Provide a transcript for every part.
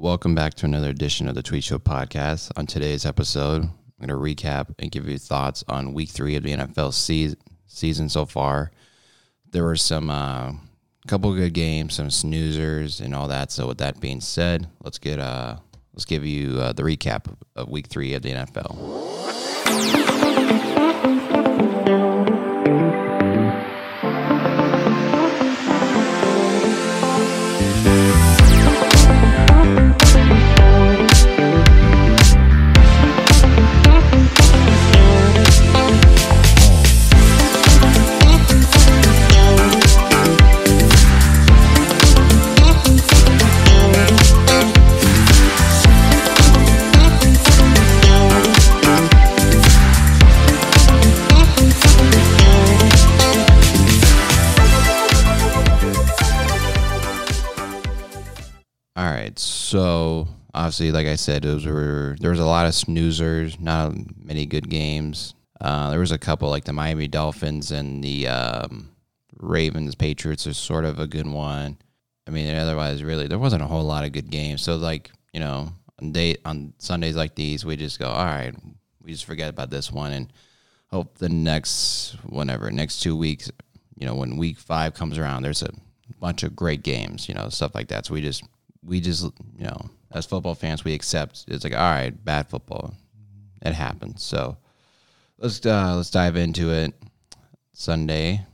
Welcome back to another edition of the Twedt Show podcast. On today's episode, I'm going to recap and give you thoughts on week three of the NFL se- season so far. There were some uh, couple good games, some snoozers, and all that. So, with that being said, let's get uh, let's give you uh, the recap of week three of the NFL. So obviously, like I said, those were there was a lot of snoozers, not many good games. Uh, there was a couple like the Miami Dolphins and the um, Ravens Patriots is sort of a good one. I mean, otherwise, really, there wasn't a whole lot of good games. So like you know, on day on Sundays like these, we just go, all right, we just forget about this one and hope the next whenever next two weeks, you know, when week five comes around, there's a bunch of great games, you know, stuff like that. So we just we just you know as football fans we accept it's like all right bad football. It happens. So let's uh let's dive into it sunday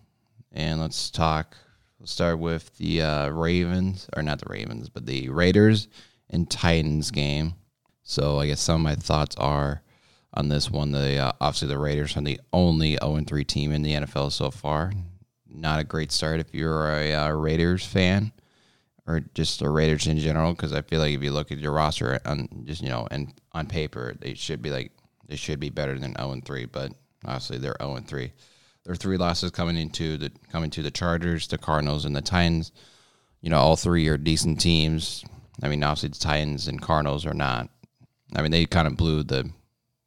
and let's talk let's start with the uh ravens or not the ravens but the raiders and titans game. So i guess some of my thoughts are on this one the uh, obviously the raiders are the only 0-3 team in the nfl so far. Not a great start if you're a uh, raiders fan or just the Raiders in general, because I feel like if you look at your roster on just you know and on paper, they should be like they should be better than zero and three, but obviously they're zero and three. Are three losses coming into the coming to the Chargers, the Cardinals, and the Titans. You know, all three are decent teams. I mean, obviously the Titans and Cardinals are not. I mean, they kind of blew the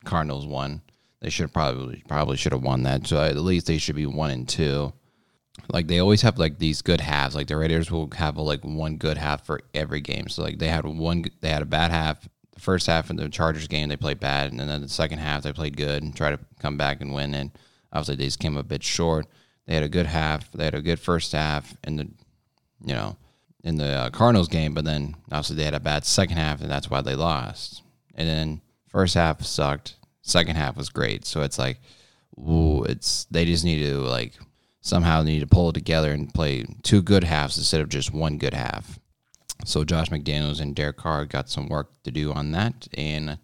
Cardinals one. They should probably probably should have won that. So at least they should be one and two like they always have like these good halves. Like the Raiders will have like one good half for every game. So like they had one, they had a bad half. The first half in the Chargers game they played bad, and then the second half they played good and tried to come back and win. And obviously they just came a bit short. They had a good half. They had a good first half in the, you know, in the uh, Cardinals game, but then obviously they had a bad second half, and that's why they lost. And then first half sucked. Second half was great. So it's like, ooh, it's they just need to like somehow they need to pull it together and play two good halves instead of just one good half. So Josh McDaniels and Derek Carr got some work to do on that. And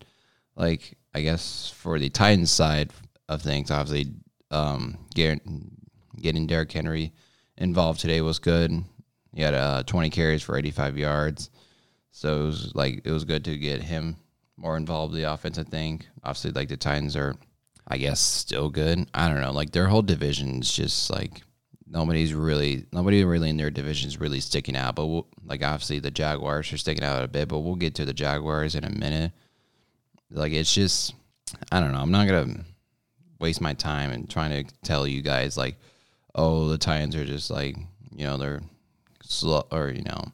like I guess for the Titans side of things, obviously um, getting, Derrick Henry involved today was good. He had uh, 20 carries for 85 yards. So it was like it was good to get him more involved in the offense, I think. Obviously like the Titans are I guess still good. I don't know. Like their whole division's just like nobody's really nobody really in their division is really sticking out. But we'll, like obviously the Jaguars are sticking out a bit, but we'll get to the Jaguars in a minute. Like it's just I don't know. I'm not gonna waste my time and trying to tell you guys like, oh, the Titans are just like you know they're slow or you know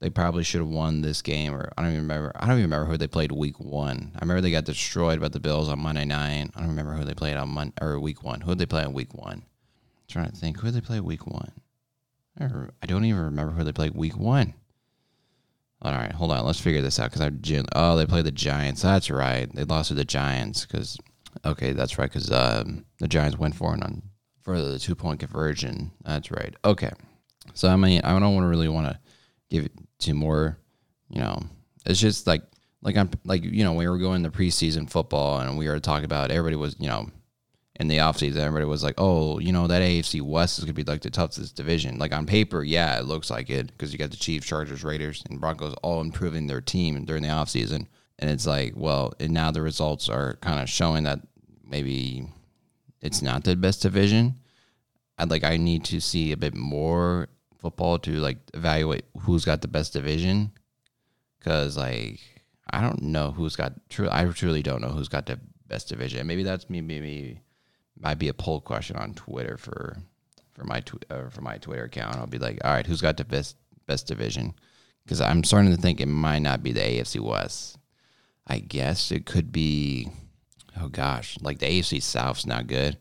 they probably should have won this game, or I don't even remember. I don't even remember who they played week one. I remember they got destroyed by the Bills on Monday night. I don't remember who they played on Monday or week one. Who did they play on week one? I'm trying to think. Who did they play week one? I don't even remember who they played week one. All right, hold on. Let's figure this out because I oh they played the Giants. That's right. They lost to the Giants because okay, that's right because um, the Giants went for it on for the two point conversion. That's right. Okay, so I mean I don't want to really want to give it to more, you know, it's just like like I'm like you know we were going to preseason football and we were talking about everybody was you know in the offseason everybody was like oh you know that AFC West is gonna be like the toughest division. Like on paper yeah it looks like it because you got the Chiefs Chargers Raiders and Broncos all improving their team during the offseason and it's like well and now the results are kind of showing that maybe it's not the best division. I'd like I need to see a bit more football to like evaluate who's got the best division because like I don't know who's got true. I truly don't know who's got the best division. Maybe that's me. Maybe might be a poll question on Twitter for for my tw- uh, for my Twitter account. I'll be like, all right, who's got the best best division? because I'm starting to think it might not be the AFC West. I guess it could be. Oh gosh, like the AFC South's not good.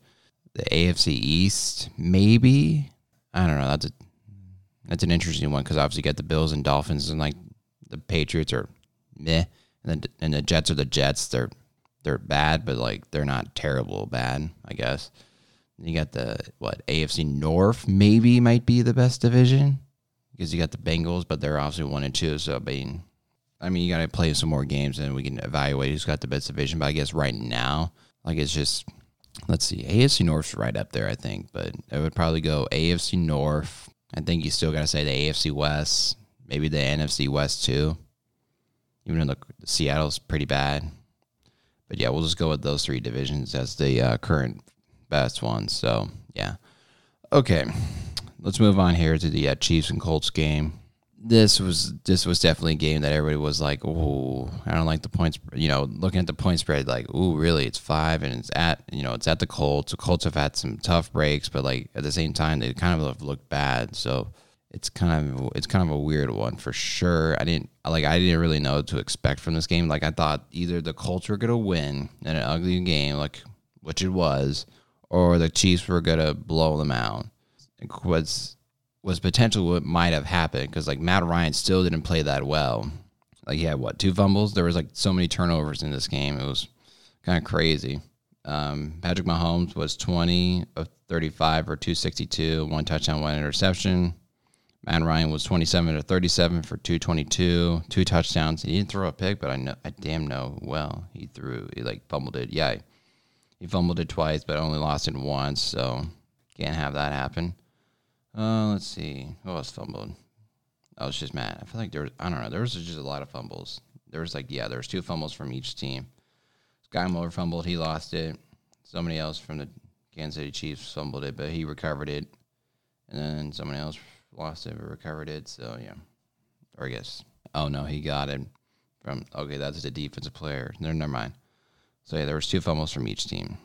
The AFC East, maybe. I don't know. That's a that's an interesting one because obviously you got the Bills and Dolphins and like the Patriots are meh, and the and the Jets are the Jets. They're they're bad, but like they're not terrible bad, I guess. You got the what AFC North maybe might be the best division because you got the Bengals, but they're obviously one and two. So I mean, I mean you got to play some more games and we can evaluate who's got the best division. But I guess right now, like it's just let's see, AFC North's right up there, I think, but it would probably go AFC North. I think you still got to say the AFC West, maybe the NFC West too, even though the, Seattle's pretty bad. But yeah, we'll just go with those three divisions as the uh, current best ones. So yeah, okay. Let's move on here to the uh, Chiefs and Colts game. This was this was definitely a game that everybody was like, "Oh, I don't like the points." You know, looking at the point spread, like, "Oh, really? It's five, and it's at you know, it's at the Colts. The Colts have had some tough breaks, but like at the same time, they kind of have looked bad. So it's kind of it's kind of a weird one for sure. I didn't like I didn't really know what to expect from this game. Like I thought either the Colts were gonna win in an ugly game, like which it was, or the Chiefs were gonna blow them out. It was was potentially what might have happened because like Matt Ryan still didn't play that well. Like he had what two fumbles? There was like so many turnovers in this game. It was kind of crazy. Um, Patrick Mahomes was 20 of 35 for 262, one touchdown, one interception. Matt Ryan was 27 to 37 for 222, two touchdowns. He didn't throw a pick, but I know I damn know well he threw. He like fumbled it. Yeah, he fumbled it twice, but only lost it once, so can't have that happen. Uh, let's see. Who else fumbled? I was just mad. I feel like there was, I don't know, there was just a lot of fumbles. There was like, yeah, there was two fumbles from each team. Sky Moore fumbled, he lost it. Somebody else from the Kansas City Chiefs fumbled it, but he recovered it. And then someone else lost it but recovered it. So, yeah. Or I guess, oh no, he got it from, okay, that's the defensive player. No, never mind. So yeah, there was two fumbles from each team.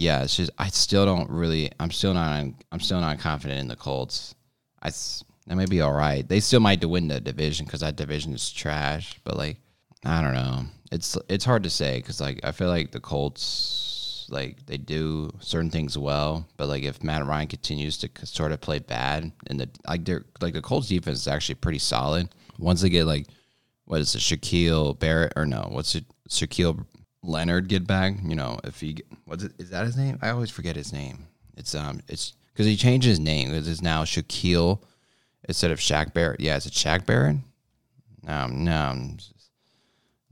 Yeah, it's just I still don't really. I'm still not. I'm still not confident in the Colts. I that may be all right. They still might win the division because that division is trash. But like, I don't know. It's it's hard to say because like I feel like the Colts like they do certain things well, but like if Matt Ryan continues to sort of play bad and the like they're like the Colts defense is actually pretty solid. Once they get like what is it, Shaquille Barrett or no, what's it, Shaquille Leonard get back, you know, if he what's it, is that his name? I always forget his name. It's um, it's because he changed his name. Because it's now Shaquille instead of Shaq Barrett. Yeah, is it Shaq Barrett? No, no, I'm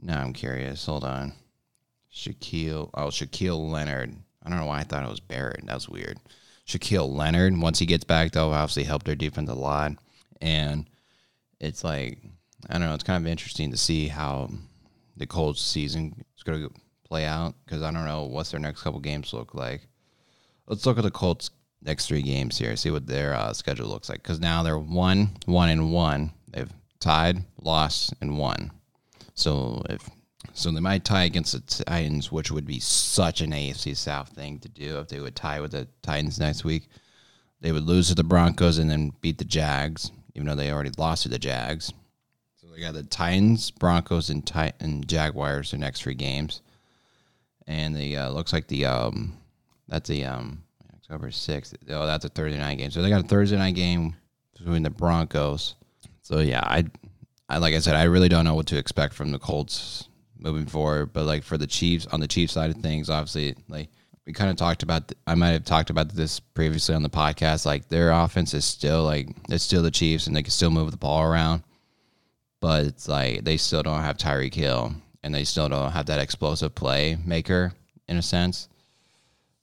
no, I'm curious. Hold on, Shaquille. Oh, Shaquille Leonard. I don't know why I thought it was Barrett. That was weird. Shaquille Leonard. Once he gets back, though, obviously helped their defense a lot, and it's like I don't know. It's kind of interesting to see how the Colts season is going to play out because I don't know what's their next couple games look like. Let's look at the Colts next three games here, see what their uh, schedule looks like. Because now they're one, one, and one. They've tied, lost, and won. So if so, they might tie against the Titans, which would be such an AFC South thing to do if they would tie with the Titans next week. They would lose to the Broncos and then beat the Jags, even though they already lost to the Jags. Got the Titans, Broncos, and Titan Jaguars. The next three games, and the uh, looks like the um that's the um October sixth. Oh, that's a Thursday night game. So they got a Thursday night game between the Broncos. So yeah, I I like I said, I really don't know what to expect from the Colts moving forward. But like for the Chiefs, on the Chiefs side of things, obviously, like we kind of talked about. I might have talked about this previously on the podcast. Like their offense is still like it's still the Chiefs, and they can still move the ball around but it's like they still don't have Tyreek Hill and they still don't have that explosive playmaker in a sense.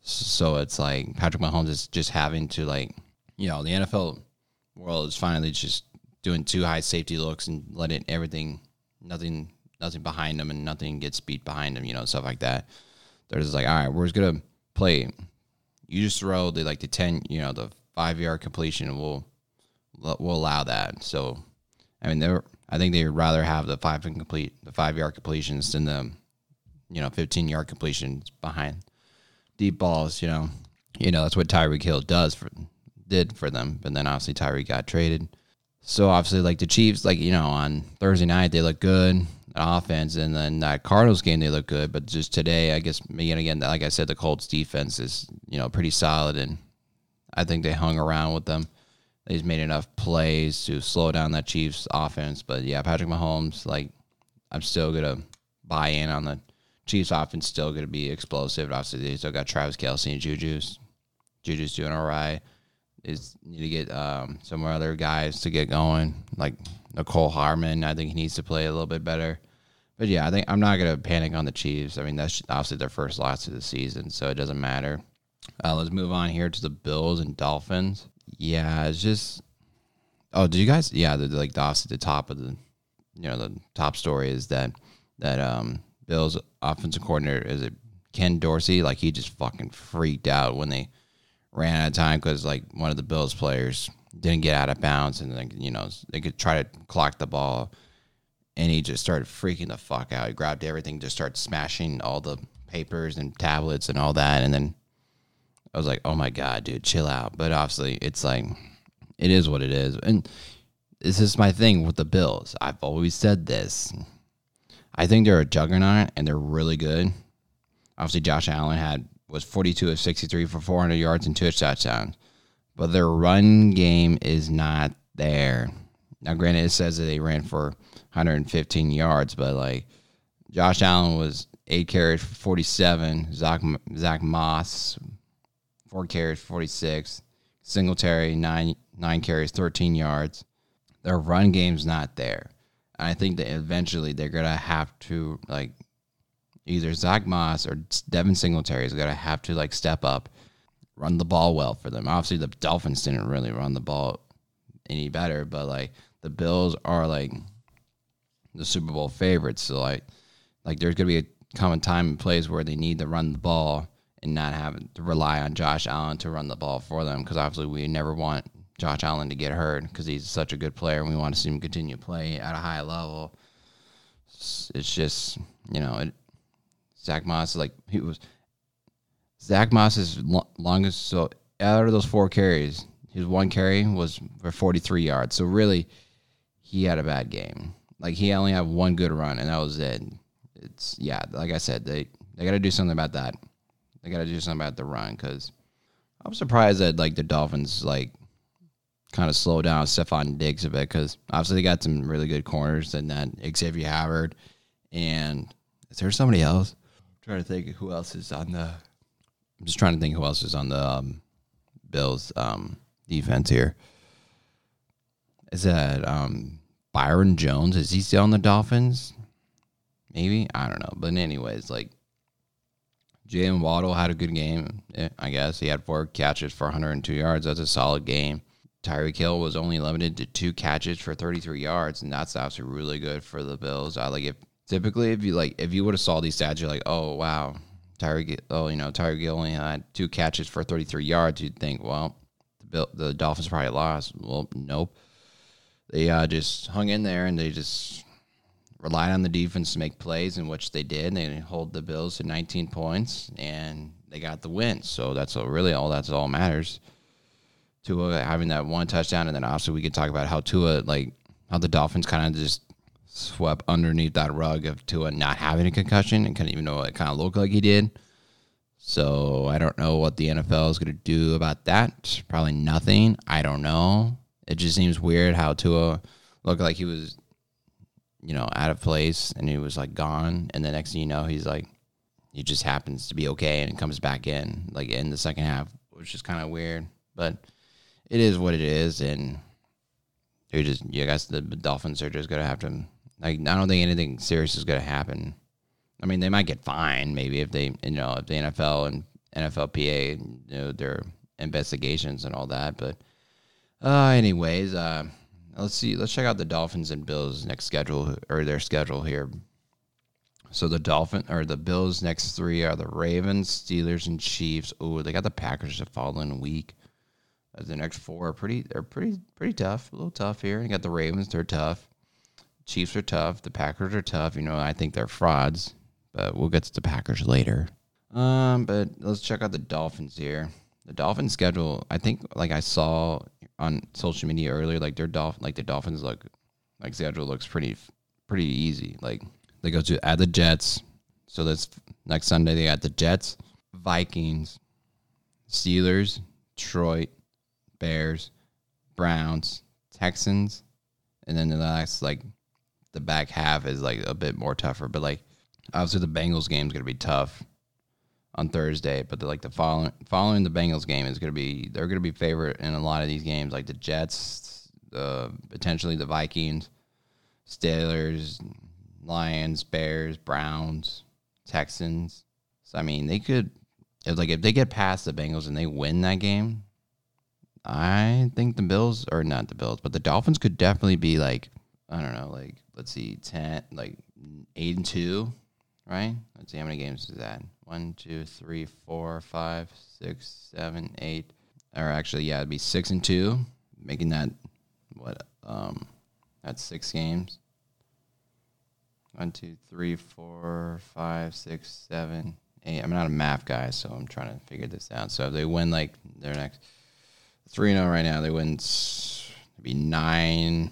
So it's like Patrick Mahomes is just having to like, you know, the NFL world is finally just doing two high safety looks and letting everything, nothing, nothing behind them and nothing gets beat behind them, you know, stuff like that. They're just like, all right, we're just gonna play. You just throw the like the ten, you know, the five yard completion. We'll we'll allow that. So, I mean, they're I think they would rather have the five and complete the five yard completions than the you know 15 yard completions behind deep balls. You know, you know that's what Tyreek Hill does for did for them. But then obviously Tyreek got traded, So obviously, like the Chiefs, like you know, on Thursday night they look good offense, and then that Cardinals game they look good. But just today, I guess again, again, like I said, the Colts defense is you know pretty solid, and I think they hung around with them. Just made enough plays to slow down that Chiefs offense. But yeah, Patrick Mahomes, like I'm still gonna buy in on the Chiefs offense. Still gonna be explosive. Obviously, they still got Travis Kelce and Juju's. Juju's doing all right. Is need to get um, some other guys to get going, like Mecole Hardman. I think he needs to play a little bit better. But yeah, I think I'm not gonna panic on the Chiefs. I mean, that's obviously their first loss of the season, so it doesn't matter. Uh, let's move on here to the Bills and Dolphins. Yeah, it's just. Oh, did you guys? Yeah, the, like the obviously the top of the, you know, the top story is that that um Bills offensive coordinator is it Ken Dorsey? Like he just fucking freaked out when they ran out of time because like one of the Bills players didn't get out of bounds and like you know they could try to clock the ball, and he just started freaking the fuck out. He grabbed everything, just started smashing all the papers and tablets and all that, and then I was like, oh my god, dude, chill out. But obviously, it's like it is what it is, and this is my thing with the Bills. I've always said this. I think they're a juggernaut and they're really good. Obviously, Josh Allen had was 42 of 63 for 400 yards and two touchdowns, but their run game is not there. Now, granted, it says that they ran for 115 yards, but like Josh Allen was eight carries for 47. Zach Zach Moss four carries, 46. Singletary, nine, nine carries, 13 yards. Their run game's not there. And I think that eventually they're going to have to, like, either Zach Moss or Devin Singletary is going to have to, like, step up, run the ball well for them. Obviously, the Dolphins didn't really run the ball any better, but, like, the Bills are, like, the Super Bowl favorites. So, like, like there's going to be a common time and place where they need to run the ball and not having to rely on Josh Allen to run the ball for them because obviously we never want Josh Allen to get hurt because he's such a good player and we want to see him continue to play at a high level. It's just you know it, Zach Moss like he was Zach Moss's longest so out of those four carries his one carry was for 43 yards. So really he had a bad game. Like he only had one good run and that was it. It's yeah like I said they they got to do something about that they got to do something about the run because I'm surprised that like the Dolphins like kind of slow down Stefon Diggs a bit because obviously they got some really good corners and then Xavier Howard and is there somebody else? I'm trying to think who else is on the. I'm just trying to think who else is on the um, Bills um, defense here. Is that um, Byron Jones? Is he still on the Dolphins? Maybe I don't know, but anyways, like Jaylen Waddle had a good game, eh, I guess. He had four catches for 102 yards. That's a solid game. Tyreek Hill was only limited to two catches for 33 yards, and that's actually really good for the Bills. I like if typically if you like if you would have saw these stats, you're like, oh wow, Tyreek. Oh, you know, Tyreek Hill only had two catches for 33 yards. You'd think, well, the Bill, the Dolphins probably lost. Well, nope. They uh, just hung in there and they just relied on the defense to make plays, in which they did. They hold the Bills to 19 points, and they got the win. So that's really all that's all matters. Tua having that one touchdown, and then also we could talk about how Tua, like how the Dolphins kind of just swept underneath that rug of Tua not having a concussion and couldn't even know it kind of looked like he did. So I don't know what the NFL is going to do about that. Probably nothing. I don't know. It just seems weird how Tua looked like he was you know, out of place and he was like gone. And the next thing you know, he's like, he just happens to be okay and comes back in like in the second half, which is kind of weird. But it is what it is. And they're just, I guess the Dolphins are just going to have to, like, I don't think anything serious is going to happen. I mean, they might get fined maybe if they, you know, if the NFL and NFLPA, you know, their investigations and all that. But, uh, anyways, uh, let's see. Let's check out the Dolphins and Bills next schedule or their schedule here. So the Dolphin or the Bills next three are the Ravens, Steelers, and Chiefs. Oh, they got the Packers the following week. The next four are pretty. They're pretty pretty tough. A little tough here. You got the Ravens. They're tough. Chiefs are tough. The Packers are tough. You know, I think they're frauds, but we'll get to the Packers later. Um, but let's check out the Dolphins here. The Dolphins schedule. I think, like I saw on social media earlier, like their dolphin, like the Dolphins look, like schedule looks pretty pretty easy. Like they go to at the Jets, so that's next Sunday. They got the Jets, Vikings, Steelers, Detroit, Bears, Browns, Texans, and then the last like the back half is like a bit more tougher. But like obviously the Bengals game is gonna be tough on Thursday, but the, like the following following the Bengals game is gonna be they're gonna be favorite in a lot of these games, like the Jets, uh, potentially the Vikings, Steelers, Lions, Bears, Browns, Texans. So I mean they could if like if they get past the Bengals and they win that game, I think the Bills or not the Bills, but the Dolphins could definitely be like I don't know, like let's see, ten, like eight and two, right? Let's see how many games is that. One, two, three, four, five, six, seven, eight. Or actually, yeah, it'd be six and two, making that what? Um, that's six games. One, two, three, four, five, six, seven, eight. I'm not a math guy, so I'm trying to figure this out. So if they win like their next three and zero right now, they win. It'd be nine.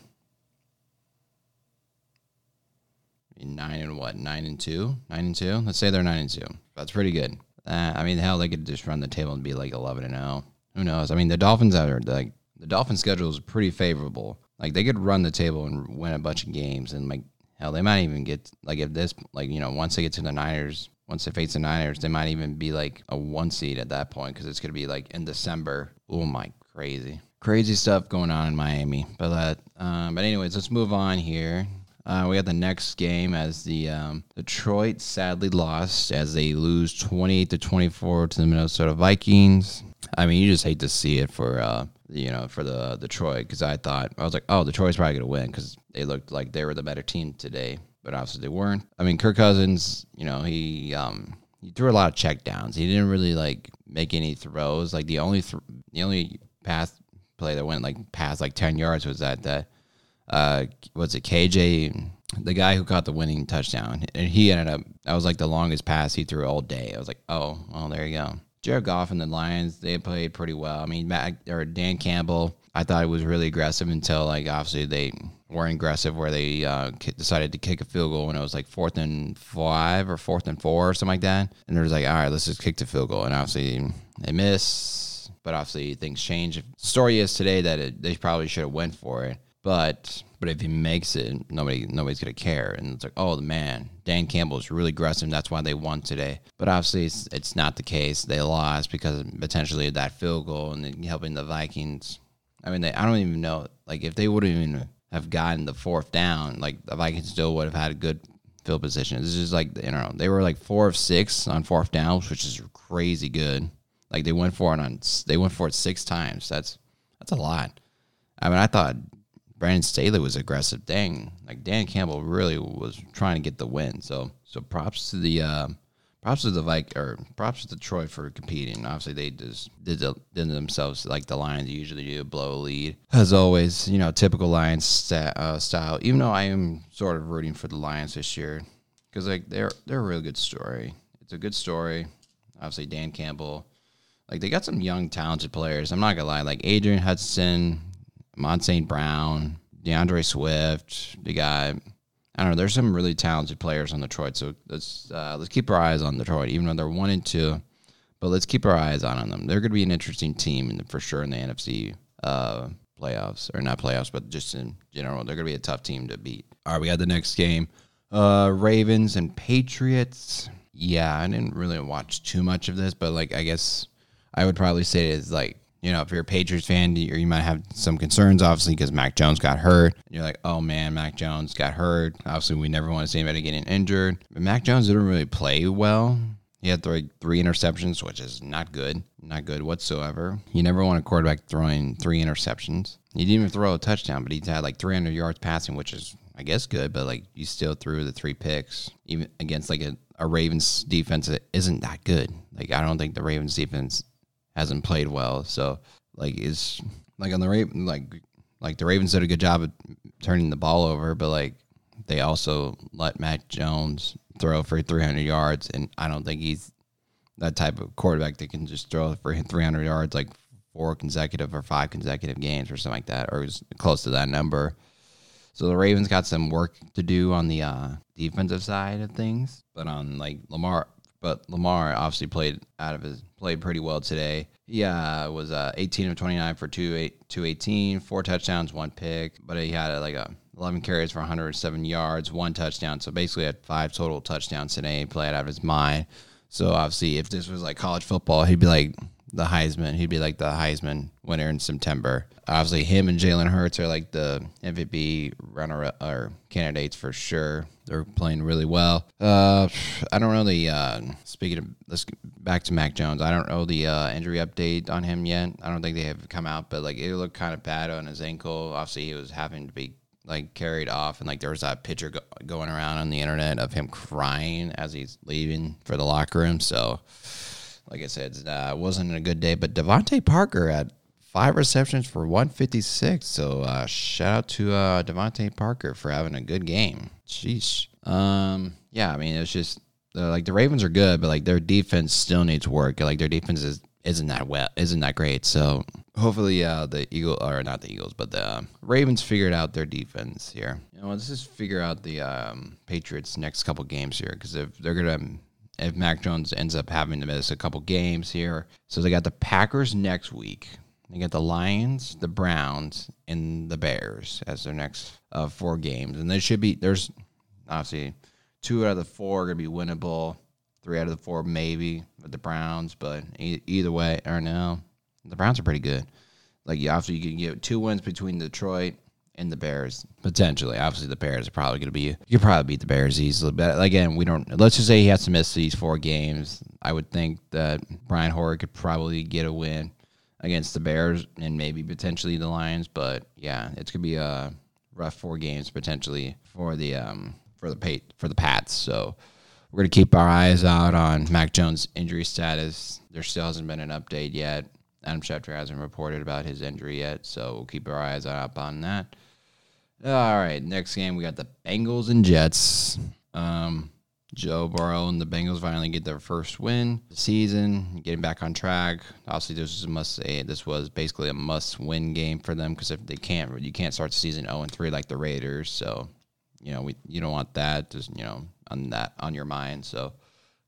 Nine and what? Nine and two? Nine and two? Let's say they're nine and two. That's pretty good. Uh, I mean, hell, they could just run the table and be like eleven and zero. Who knows? I mean, the Dolphins are like the Dolphins' schedule is pretty favorable. Like they could run the table and win a bunch of games, and like hell, they might even get like if this like you know once they get to the Niners, once they face the Niners, they might even be like a one seed at that point because it's gonna be like in December. Oh my, crazy, crazy stuff going on in Miami. But uh, um, but anyways, let's move on here. Uh, we have the next game as the um, Detroit sadly lost as they lose 28 to 24 to the Minnesota Vikings. I mean, you just hate to see it for uh, you know for the Detroit because I thought I was like, oh, Detroit's probably gonna win because they looked like they were the better team today, but obviously they weren't. I mean, Kirk Cousins, you know, he um, he threw a lot of check downs. He didn't really like make any throws. Like the only th- the only pass play that went like past like 10 yards was that that uh, what's it, KJ, the guy who caught the winning touchdown, and he ended up. That was like the longest pass he threw all day. I was like, oh, well, there you go. Jared Goff and the Lions, they played pretty well. I mean, Matt, or Dan Campbell, I thought it was really aggressive until like obviously they weren't aggressive where they uh, decided to kick a field goal when it was like fourth and five or fourth and four or something like that. And they're like, all right, let's just kick the field goal. And obviously they miss, but obviously things change. The story is today that it, they probably should have went for it. But but if he makes it, nobody nobody's gonna care. And it's like, oh the man, Dan Campbell is really aggressive. That's why they won today. But obviously, it's, it's not the case. They lost because potentially that field goal and helping the Vikings. I mean, they, I don't even know. Like if they would even have gotten the fourth down, like the Vikings still would have had a good field position. This is like you know they were like four of six on fourth down, which is crazy good. Like they went for it on they went for it six times. That's that's a lot. I mean, I thought Brandon Staley was aggressive. Dang, like Dan Campbell really was trying to get the win. So so props to the uh, props to the Vik or props to Detroit for competing. Obviously, they just did, the, did themselves like the Lions usually do, blow a lead. As always, you know, typical Lions st- uh, style. Even though I am sort of rooting for the Lions this year because like they're they're a real good story. It's a good story. Obviously, Dan Campbell. Like they got some young, talented players. I'm not gonna lie. Like Adrian Hudson, Mon St. Brown, D'Andre Swift. The guy, I don't know. There's some really talented players on Detroit. So let's uh, let's keep our eyes on Detroit, even though they're one and two. But let's keep our eyes on them. They're going to be an interesting team for sure in the NFC uh, playoffs, or not playoffs, but just in general. They're going to be a tough team to beat. All right, we got the next game. Uh, Ravens and Patriots. Yeah, I didn't really watch too much of this, but like I guess I would probably say it's like you know, if you're a Patriots fan, you, you might have some concerns, obviously, because Mac Jones got hurt. You're like, oh man, Mac Jones got hurt. Obviously, we never want to see anybody getting injured. But Mac Jones didn't really play well. He had three, three interceptions, which is not good, not good whatsoever. You never want a quarterback throwing three interceptions. He didn't even throw a touchdown, but he's had like 300 yards passing, which is, I guess, good. But like, you still threw the three picks, even against like a, a Ravens defense that isn't that good. Like, I don't think the Ravens defense hasn't played well. So like is like on the Raven like like the Ravens did a good job of turning the ball over, but like they also let Mac Jones throw for 300 yards, and I don't think he's that type of quarterback that can just throw for 300 yards like four consecutive or five consecutive games or something like that, or close to that number. So the Ravens got some work to do on the uh, defensive side of things, but on like Lamar, but Lamar obviously played out of his played pretty well today. Yeah, was uh, 18 of 29 for two eight, 218, four touchdowns, one pick, but he had uh, like a 11 carries for 107 yards, one touchdown. So basically, had five total touchdowns today. He played out of his mind. So obviously, if this was like college football, he'd be like the Heisman. He'd be like the Heisman winner in September. Obviously, him and Jalen Hurts are like the MVP runner or candidates for sure. They're playing really well. Uh, I don't know the uh, speaking of let's back to Mac Jones. I don't know the uh, injury update on him yet. I don't think they have come out, but like it looked kind of bad on his ankle. Obviously, he was having to be like carried off, and like there was that picture go- going around on the internet of him crying as he's leaving for the locker room. So like I said, uh, wasn't a good day. But DeVante Parker had five receptions for 156. So uh, shout out to uh, DeVante Parker for having a good game. Sheesh. Um, yeah, I mean it's just uh, like the Ravens are good, but like their defense still needs work. Like their defense is isn't that well, isn't that great. So hopefully, uh, the Eagle or not the Eagles, but the uh, Ravens figured out their defense here. You know, let's just figure out the um, Patriots next couple games here because if they're gonna if Mac Jones ends up having to miss a couple games here. So they got the Packers next week. They got the Lions, the Browns, and the Bears as their next uh, four games. And they should be, there's obviously two out of the four are going to be winnable. Three out of the four, maybe, with the Browns. But e- either way, or no, the Browns are pretty good. Like, obviously, you can get two wins between Detroit and the Bears potentially. Obviously, the Bears are probably going to be. You could probably beat the Bears easily, but again, we don't. Let's just say he has to miss these four games. I would think that Brian Hoyer could probably get a win against the Bears and maybe potentially the Lions. But yeah, it's gonna be a rough four games potentially for the um for the Pat for the Pats. So we're gonna keep our eyes out on Mac Jones' injury status. There still hasn't been an update yet. Adam Schefter hasn't reported about his injury yet, so we'll keep our eyes up on that. All right, next game we got the Bengals and Jets. Um, Joe Burrow and the Bengals finally get their first win the season, getting back on track. Obviously, this was a must say. This was basically a must-win game for them because if they can't, you can't start the season zero and three like the Raiders. So, you know, we you don't want that just you know on that on your mind. So,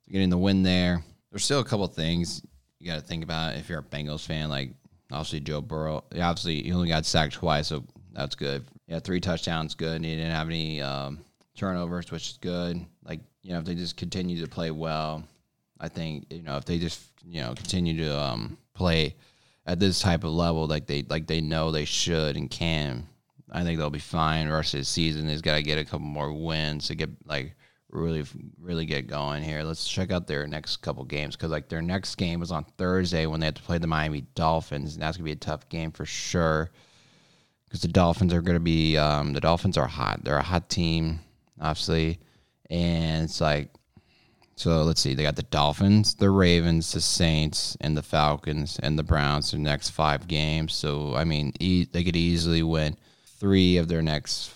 getting the win there. There's still a couple things you got to think about if you're a Bengals fan. Like obviously Joe Burrow, obviously he only got sacked twice, so that's good. Yeah, three touchdowns, good. He didn't have any um, turnovers, which is good. Like you know, if they just continue to play well, I think you know if they just you know continue to um, play at this type of level, like they like they know they should and can, I think they'll be fine. The rest of the season, they've got to get a couple more wins to get like really really get going here. Let's check out their next couple games because like their next game was on Thursday when they had to play the Miami Dolphins, and that's gonna be a tough game for sure because the Dolphins are going to be um, the Dolphins are hot. They're a hot team, obviously, and it's like so. Let's see. They got the Dolphins, the Ravens, the Saints, and the Falcons and the Browns. The next five games. So I mean, e- they could easily win three of their next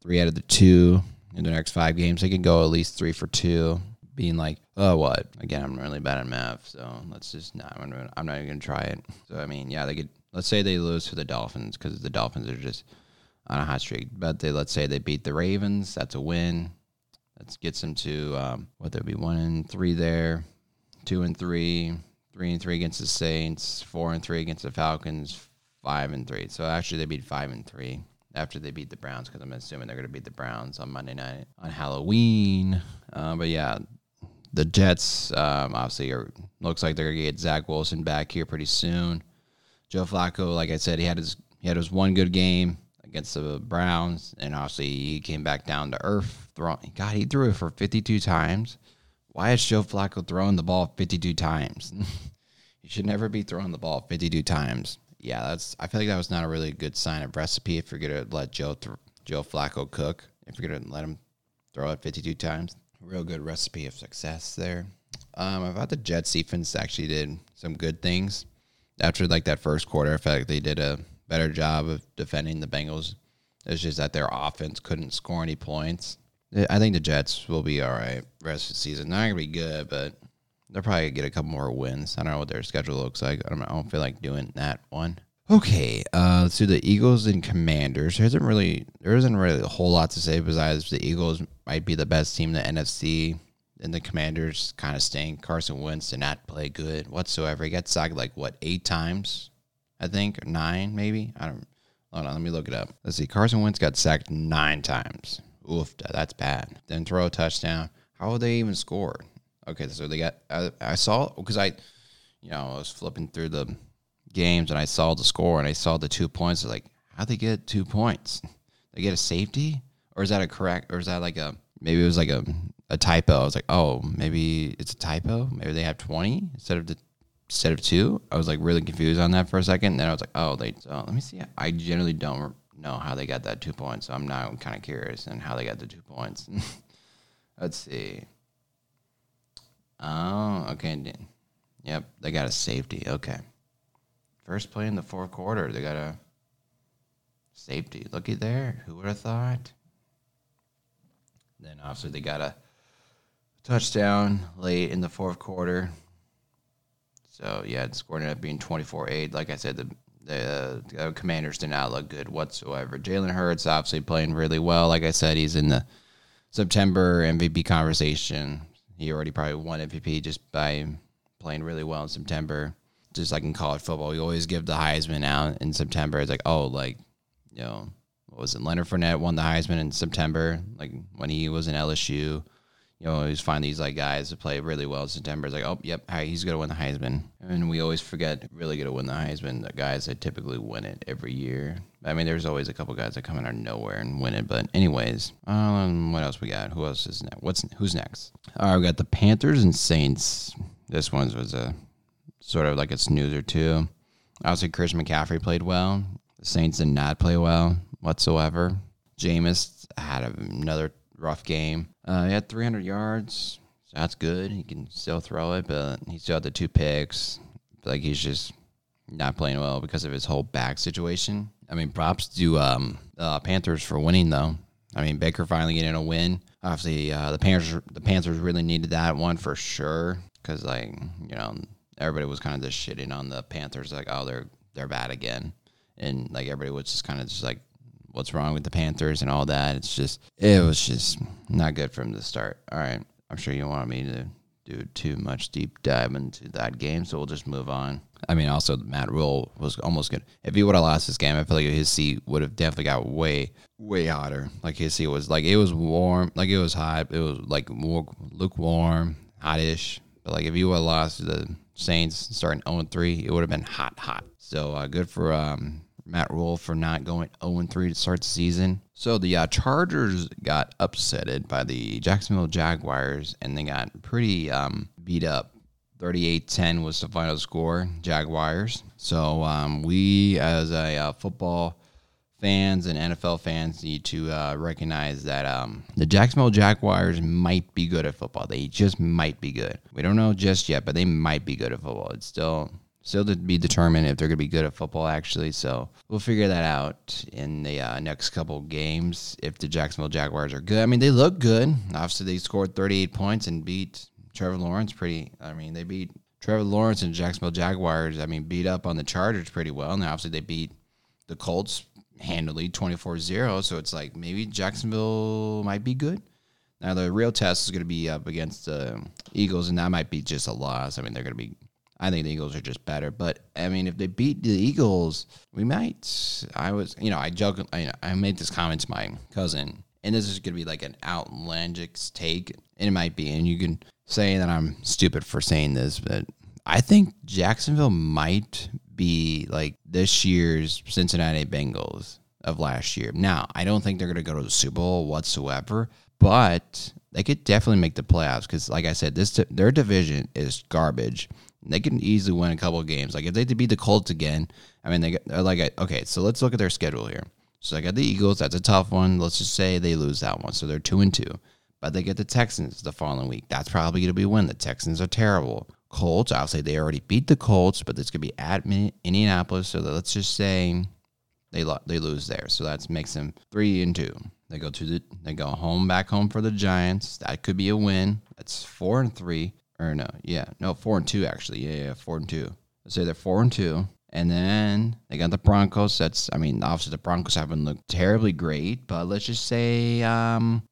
three out of the two in their next five games. They could go at least three for two. Being like, oh, what? Again, I'm really bad at math, so let's just not. I'm, I'm not even gonna try it. So I mean, yeah, they could Let's say they lose to the Dolphins because the Dolphins are just on a hot streak. But they let's say they beat the Ravens. That's a win. That gets them to um, what there'll be one and three there, two and three, three and three against the Saints, four and three against the Falcons, five and three. So actually, they beat five and three after they beat the Browns because I'm assuming they're going to beat the Browns on Monday night on Halloween. Uh, but yeah, the Jets um, obviously are, looks like they're going to get Zach Wilson back here pretty soon. Joe Flacco, like I said, he had his he had his one good game against the Browns, and obviously he came back down to earth. Throwing, God, he threw it for 52 times. Why is Joe Flacco throwing the ball 52 times? you should never be throwing the ball 52 times. Yeah, that's. I feel like that was not a really good sign of recipe if you're gonna let Joe th- Joe Flacco cook. If you're gonna let him throw it 52 times, real good recipe of success there. Um, I thought the Jets defense actually did some good things after like that first quarter, I felt like they did a better job of defending the Bengals. It's just that their offense couldn't score any points. I think the Jets will be all right rest of the season. Not gonna be good, but they'll probably get a couple more wins. I don't know what their schedule looks like. I don't, I don't feel like doing that one. Okay, uh, do the Eagles and Commanders. There isn't really there isn't really a whole lot to say besides the Eagles might be the best team in the NFC, and the Commanders kind of stink. Carson Wentz did not play good whatsoever. He got sacked like what eight times, I think, or nine maybe. I don't. Hold on, let me look it up. Let's see. Carson Wentz got sacked nine times. Oof, that's bad. Then throw a touchdown. How they even score? Okay, so they got. I, I saw because I, you know, I was flipping through the games and I saw the score and I saw the two points. Like, how'd they get two points? They get a safety, or is that a correct, or is that like a maybe it was like a a typo? I was like, oh, maybe it's a typo. Maybe they have twenty instead of the instead of two. I was like really confused on that for a second. And then I was like, oh, they. So let me see. I generally don't know how they got that two points. So I'm now kind of curious and how they got the two points. Let's see. Oh, okay. Yep, they got a safety. Okay. First play in the fourth quarter, they got a safety. Looky there. Who would have thought? Then obviously they got a touchdown late in the fourth quarter. So yeah, the score ended up being 24-8. Like I said, the the uh, Commanders did not look good whatsoever. Jalen Hurts obviously playing really well. Like I said, he's in the September MVP conversation. He already probably won MVP just by playing really well in September. Just like in college football, we always give the Heisman out in September. It's like, oh, like, you know, what was it? Leonard Fournette won the Heisman in September, like when he was in LSU you know, always find these like guys that play really well in September. It's like, oh, yep, he's gonna win the Heisman, and we always forget really gonna win the Heisman. The guys that typically win it every year. I mean, there's always a couple guys that come out of nowhere and win it. But anyways, um, what else we got? Who else is next? What's who's next? All right, we got the Panthers and Saints. This one was a sort of like a snoozer too. Obviously, Chris McCaffrey played well. The Saints did not play well whatsoever. Jameis had another rough game. Uh, he had 300 yards, so that's good. He can still throw it, but he still had the two picks. Like he's just not playing well because of his whole back situation. I mean, props to um, uh, Panthers for winning though. I mean, Baker finally getting a win. Obviously, uh, the Panthers the Panthers really needed that one for sure because like you know everybody was kind of just shitting on the Panthers like oh they're they're bad again, and like everybody was just kind of just like what's wrong with the Panthers and all that. It's just it was just not good from the start. All right, I'm sure you want me to do too much deep dive into that game, so we'll just move on. I mean, also Matt Rhule was almost good. If he would have lost this game, I feel like his seat would have definitely got way, way hotter. Like his seat was like it was warm, like it was hot. It was like more lukewarm, hotish. But like if you would have lost the Saints starting 0 3, it would have been hot, hot. So uh, good for um, Matt Rhule for not going 0 3 to start the season. So the uh, Chargers got upsetted by the Jacksonville Jaguars and they got pretty um, beat up. 38 10 was the final score, Jaguars. So um, we, as a uh, football fans and NFL fans, need to uh, recognize that um, the Jacksonville Jaguars might be good at football. They just might be good. We don't know just yet, but they might be good at football. It's still still to be determined if they're going to be good at football, actually. So we'll figure that out in the uh, next couple games if the Jacksonville Jaguars are good. I mean, they look good. Obviously, they scored 38 points and beat Trevor Lawrence pretty. I mean, they beat Trevor Lawrence and Jacksonville Jaguars. I mean, beat up on the Chargers pretty well. And obviously, they beat the Colts handily 24 0. So it's like maybe Jacksonville might be good. Now, the real test is going to be up against the Eagles, and that might be just a loss. I mean, they're going to be I think the Eagles are just better. But I mean, if they beat the Eagles, we might. I was, you know, I joke. I, I made this comment to my cousin, and this is going to be like an outlandish take, and it might be. And you can say that I'm stupid for saying this, but I think Jacksonville might be like this year's Cincinnati Bengals of last year. Now, I don't think they're going to go to the Super Bowl whatsoever, but they could definitely make the playoffs because, like I said, this their division is garbage. They can easily win a couple of games. Like if they beat the Colts again, I mean, they are like okay. So let's look at their schedule here. So they got the Eagles. That's a tough one. Let's just say they lose that one. So they're two and two. But they get the Texans the following week. That's probably going to be a win. The Texans are terrible. Colts, I'll say they already beat the Colts, but going to be at Indianapolis. So let's just say they lo- they lose there. So that makes them three and two. They go to the they go home back home for the Giants. That could be a win. That's four and three or no, yeah, no, four and two actually. Yeah, yeah, four and two. Let's say they're four and two. And then they got the Broncos. That's, I mean, obviously the Broncos haven't looked terribly great, but let's just say, um,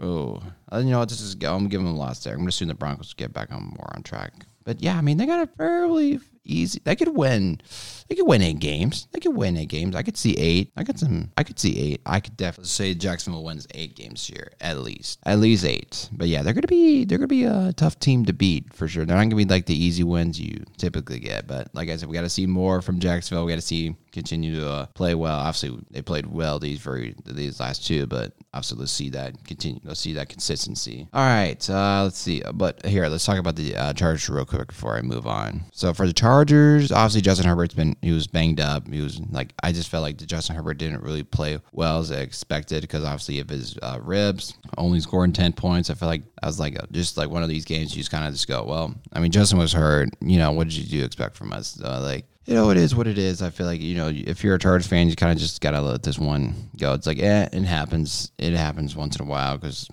oh, you know what? This is, I'm giving them a loss there. I'm to assume the Broncos get back on more on track. But yeah, I mean, they got a fairly easy. They could win. They could win eight games. They could win eight games. I could see eight. I could some. I could see eight. I could definitely say Jacksonville wins eight games here at least. At least eight. But yeah, they're gonna be they're gonna be a tough team to beat for sure. They're not gonna be like the easy wins you typically get. But like I said, we got to see more from Jacksonville. We got to see continue to uh, play well. Obviously, they played well these very these last two, but obviously let's see that continue. Let's see that consistency. All right, uh, let's see. But here, let's talk about the uh, Chargers real quick before I move on. So for the Chargers, obviously Justin Herbert's been he was banged up. He was like I just felt like Justin Herbert didn't really play well as I expected because obviously of his uh, ribs, only scoring ten points. I feel like I was like just like one of these games you just kind of just go, well, I mean Justin was hurt. You know what did you do expect from us? Uh, like you know, it is what it is. I feel like, you know, if you're a Chargers fan, you kind of just got to let this one go. It's like, eh, it happens. It happens once in a while because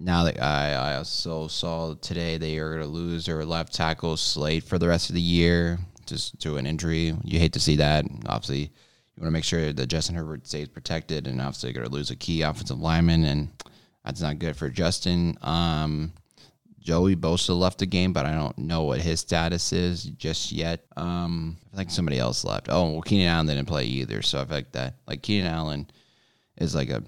now that I, I also saw today they are going to lose their left tackle Slater for the rest of the year just to an injury. You hate to see that. Obviously, you want to make sure that Justin Herbert stays protected, and obviously, going to lose a key offensive lineman, and that's not good for Justin. Um, Joey Bosa left the game, but I don't know what his status is just yet. Um, I think somebody else left. Oh, well, Keenan Allen didn't play either, so I feel like that. Like Keenan Allen is like a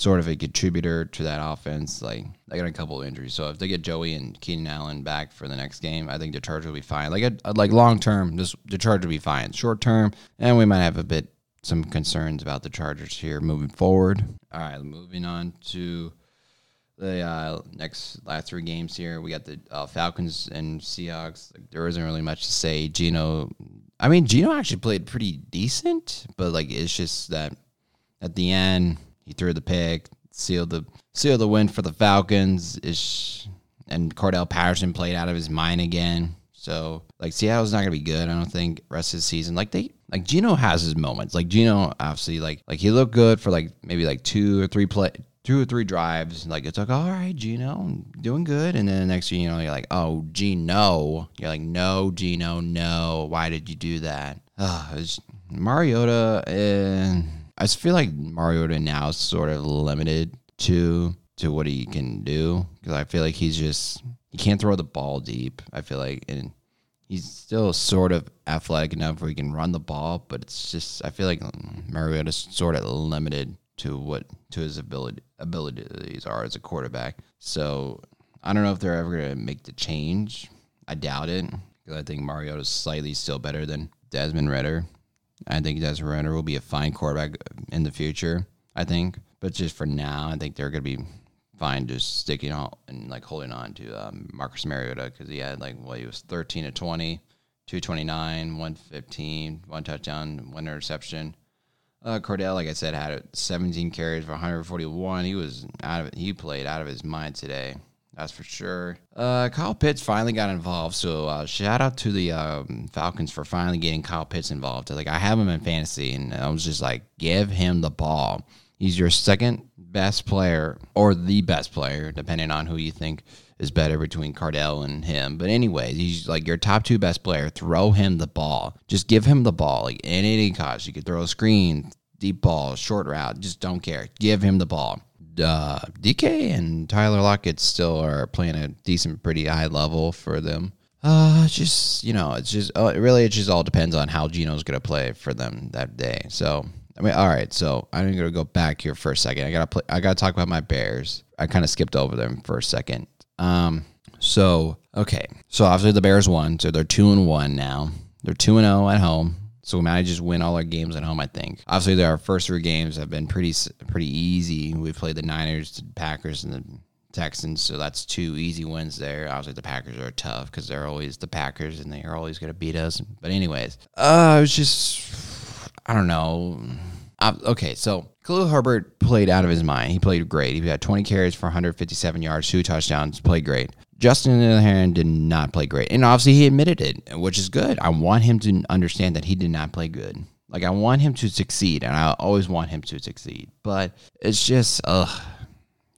sort of a contributor to that offense. Like they got a couple of injuries, so if they get Joey and Keenan Allen back for the next game, I think the Chargers will be fine. Like like long term, this the Chargers will be fine. Short term, and we might have a bit some concerns about the Chargers here moving forward. All right, moving on to the uh, next last three games here. We got the uh, Falcons and Seahawks. Like, there isn't really much to say. Geno, I mean, Geno actually played pretty decent, but like it's just that at the end he threw the pick, sealed the sealed the win for the Falcons. Ish, and Cordell Patterson played out of his mind again. So like Seattle's not gonna be good. I don't think rest of the season. Like they like Geno has his moments. Like Geno obviously like like he looked good for like maybe like two or three play two or three drives. Like it's like, all right, Geno, doing good. And then the next you know, you're like, oh, Geno. You're like, no, Geno, no. Why did you do that? Uh, Mariota. Uh, I feel like Mariota now is sort of limited to to what he can do because I feel like he's just he can't throw the ball deep. I feel like and he's still sort of athletic enough where he can run the ball, but it's just I feel like Mariota's sort of limited to what to his ability abilities are as a quarterback. So I don't know if they're ever going to make the change. I doubt it because I think Mariota is slightly still better than Desmond Ridder. I think Desmond Ridder will be a fine quarterback in the future. I think, but just for now, I think they're going to be fine just sticking on and like holding on to um, Marcus Mariota because he had like well he was 13 to 20, 229, 115, one touchdown, one interception. Uh, Cordell, like I said, had 17 carries for 141. He was out of. He played out of his mind today. That's for sure. Uh, Kyle Pitts finally got involved, so uh, shout out to the um, Falcons for finally getting Kyle Pitts involved. Like I have him in fantasy, and I was just like, give him the ball. He's your second best player, or the best player, depending on who you think is better between Cardell and him. But anyways, he's like your top two best player. Throw him the ball. Just give him the ball. Like in any cost, you could throw a screen, deep ball, short route. Just don't care. Give him the ball. Uh, DK and Tyler Lockett still are playing a decent, pretty high level for them. Uh, just you know, it's just uh, really it just all depends on how Geno's gonna play for them that day. So I mean, all right. So I'm gonna go back here for a second. I gotta play. I gotta talk about my Bears. I kind of skipped over them for a second. Um, so okay, so obviously the Bears won, so they're two and one now. They're two and zero oh at home. So we might just win all our games at home. I think. Obviously, our first three games have been pretty pretty easy. We played the Niners, the Packers, and the Texans, so that's two easy wins there. Obviously, the Packers are tough because they're always the Packers and they are always going to beat us. But anyways, uh, it was just I don't know. Uh, okay, so Khalil Herbert played out of his mind. He played great. He had 20 carries for 157 yards, two touchdowns, played great. Justin, on the other hand, did not play great. And obviously, he admitted it, which is good. I want him to understand that he did not play good. Like, I want him to succeed, and I always want him to succeed. But it's just, ugh.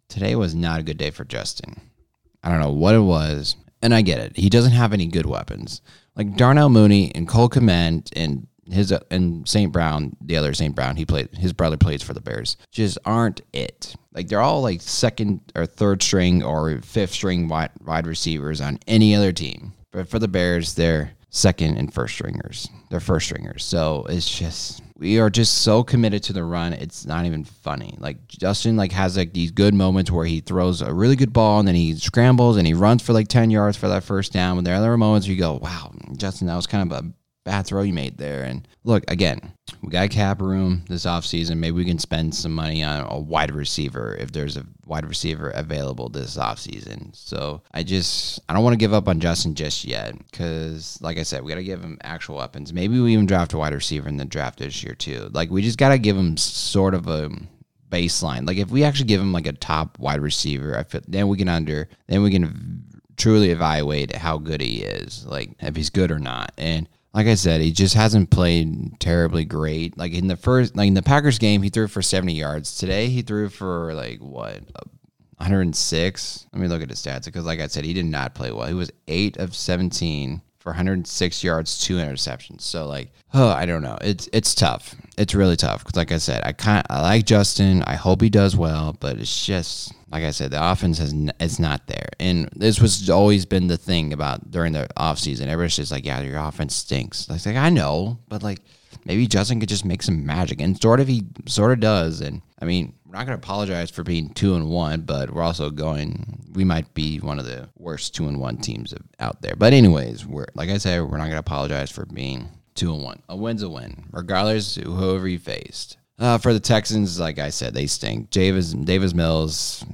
Today was not a good day for Justin. I don't know what it was. And I get it. He doesn't have any good weapons. Like Darnell Mooney and Cole Kmet and his uh, and St. Brown, the other St. Brown, he played his brother plays for the Bears. Just aren't it. Like they're all like second or third string or fifth string wide, wide receivers on any other team. But for the Bears, they're second and first stringers. They're first stringers. So it's just we are just so committed to the run. It's not even funny. Like Justin like has like these good moments where he throws a really good ball and then he scrambles and he runs for like 10 yards for that first down. But there are other moments where you go, wow, Justin, that was kind of a bad throw you made there. And look, again, we got cap room this offseason. Maybe we can spend some money on a wide receiver if there's a wide receiver available this offseason. So I just, I don't want to give up on Justin just yet because, like I said, we got to give him actual weapons. Maybe we even draft a wide receiver in the draft this year, too. Like, we just got to give him sort of a baseline. Like, if we actually give him like a top wide receiver, I feel, then we can under, then we can truly evaluate how good he is, like if he's good or not. And like I said, he just hasn't played terribly great. Like in the first, like in the Packers game, he threw for 70 yards. Today, he threw for like what, 106. Let me look at his stats because, like I said, he did not play well. He was eight of 17 for 106 yards, two interceptions. So like, oh, I don't know. It's it's tough. It's really tough because, like I said, I kind I like Justin. I hope he does well, but it's just like I said, the offense has it's not there. And this was always been the thing about during the offseason. Everybody's just like, yeah, your offense stinks. Like, like I know, but like maybe Justin could just make some magic, and sort of he sort of does. And I mean, we're not going to apologize for being two and one, but we're also going. We might be one of the worst two and one teams out there. But anyways, we're like I said, we're not going to apologize for being two and one. A win's a win, regardless whoever you faced. Uh, for the Texans, like I said, they stink. Davis Davis Mills,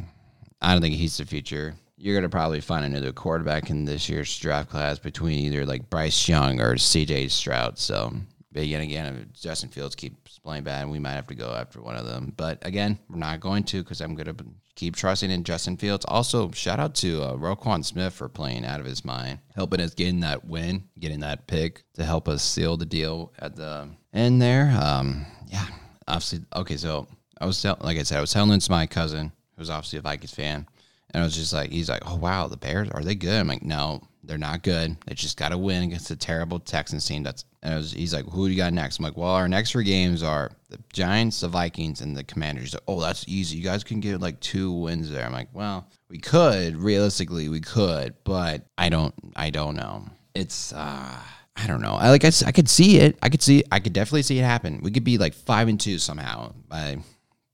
I don't think he's the future. You're gonna probably find another quarterback in this year's draft class between either like Bryce Young or C.J. Stroud. So but again, Justin Fields keeps playing bad, we might have to go after one of them. But again, we're not going to because I'm going to keep trusting in Justin Fields. Also, shout out to uh, Roquan Smith for playing out of his mind, helping us getting that win, getting that pick to help us seal the deal at the end there. Um, yeah, obviously. Okay, so I was tell, like I said, I was telling this to my cousin, who's obviously a Vikings fan, and I was just like, he's like, oh wow, the Bears are they good? I'm like, no, they're not good. They just got to win against a terrible Texans team. That's and was, he's like, who do you got next? I'm like, well, our next three games are the Giants, the Vikings, and the Commanders. Like, oh, that's easy. You guys can get like two wins there. I'm like, well, we could realistically, we could, but I don't, I don't know. It's, uh, I don't know. I like, I, I could see it. I could see, I could definitely see it happen. We could be like five and two somehow by,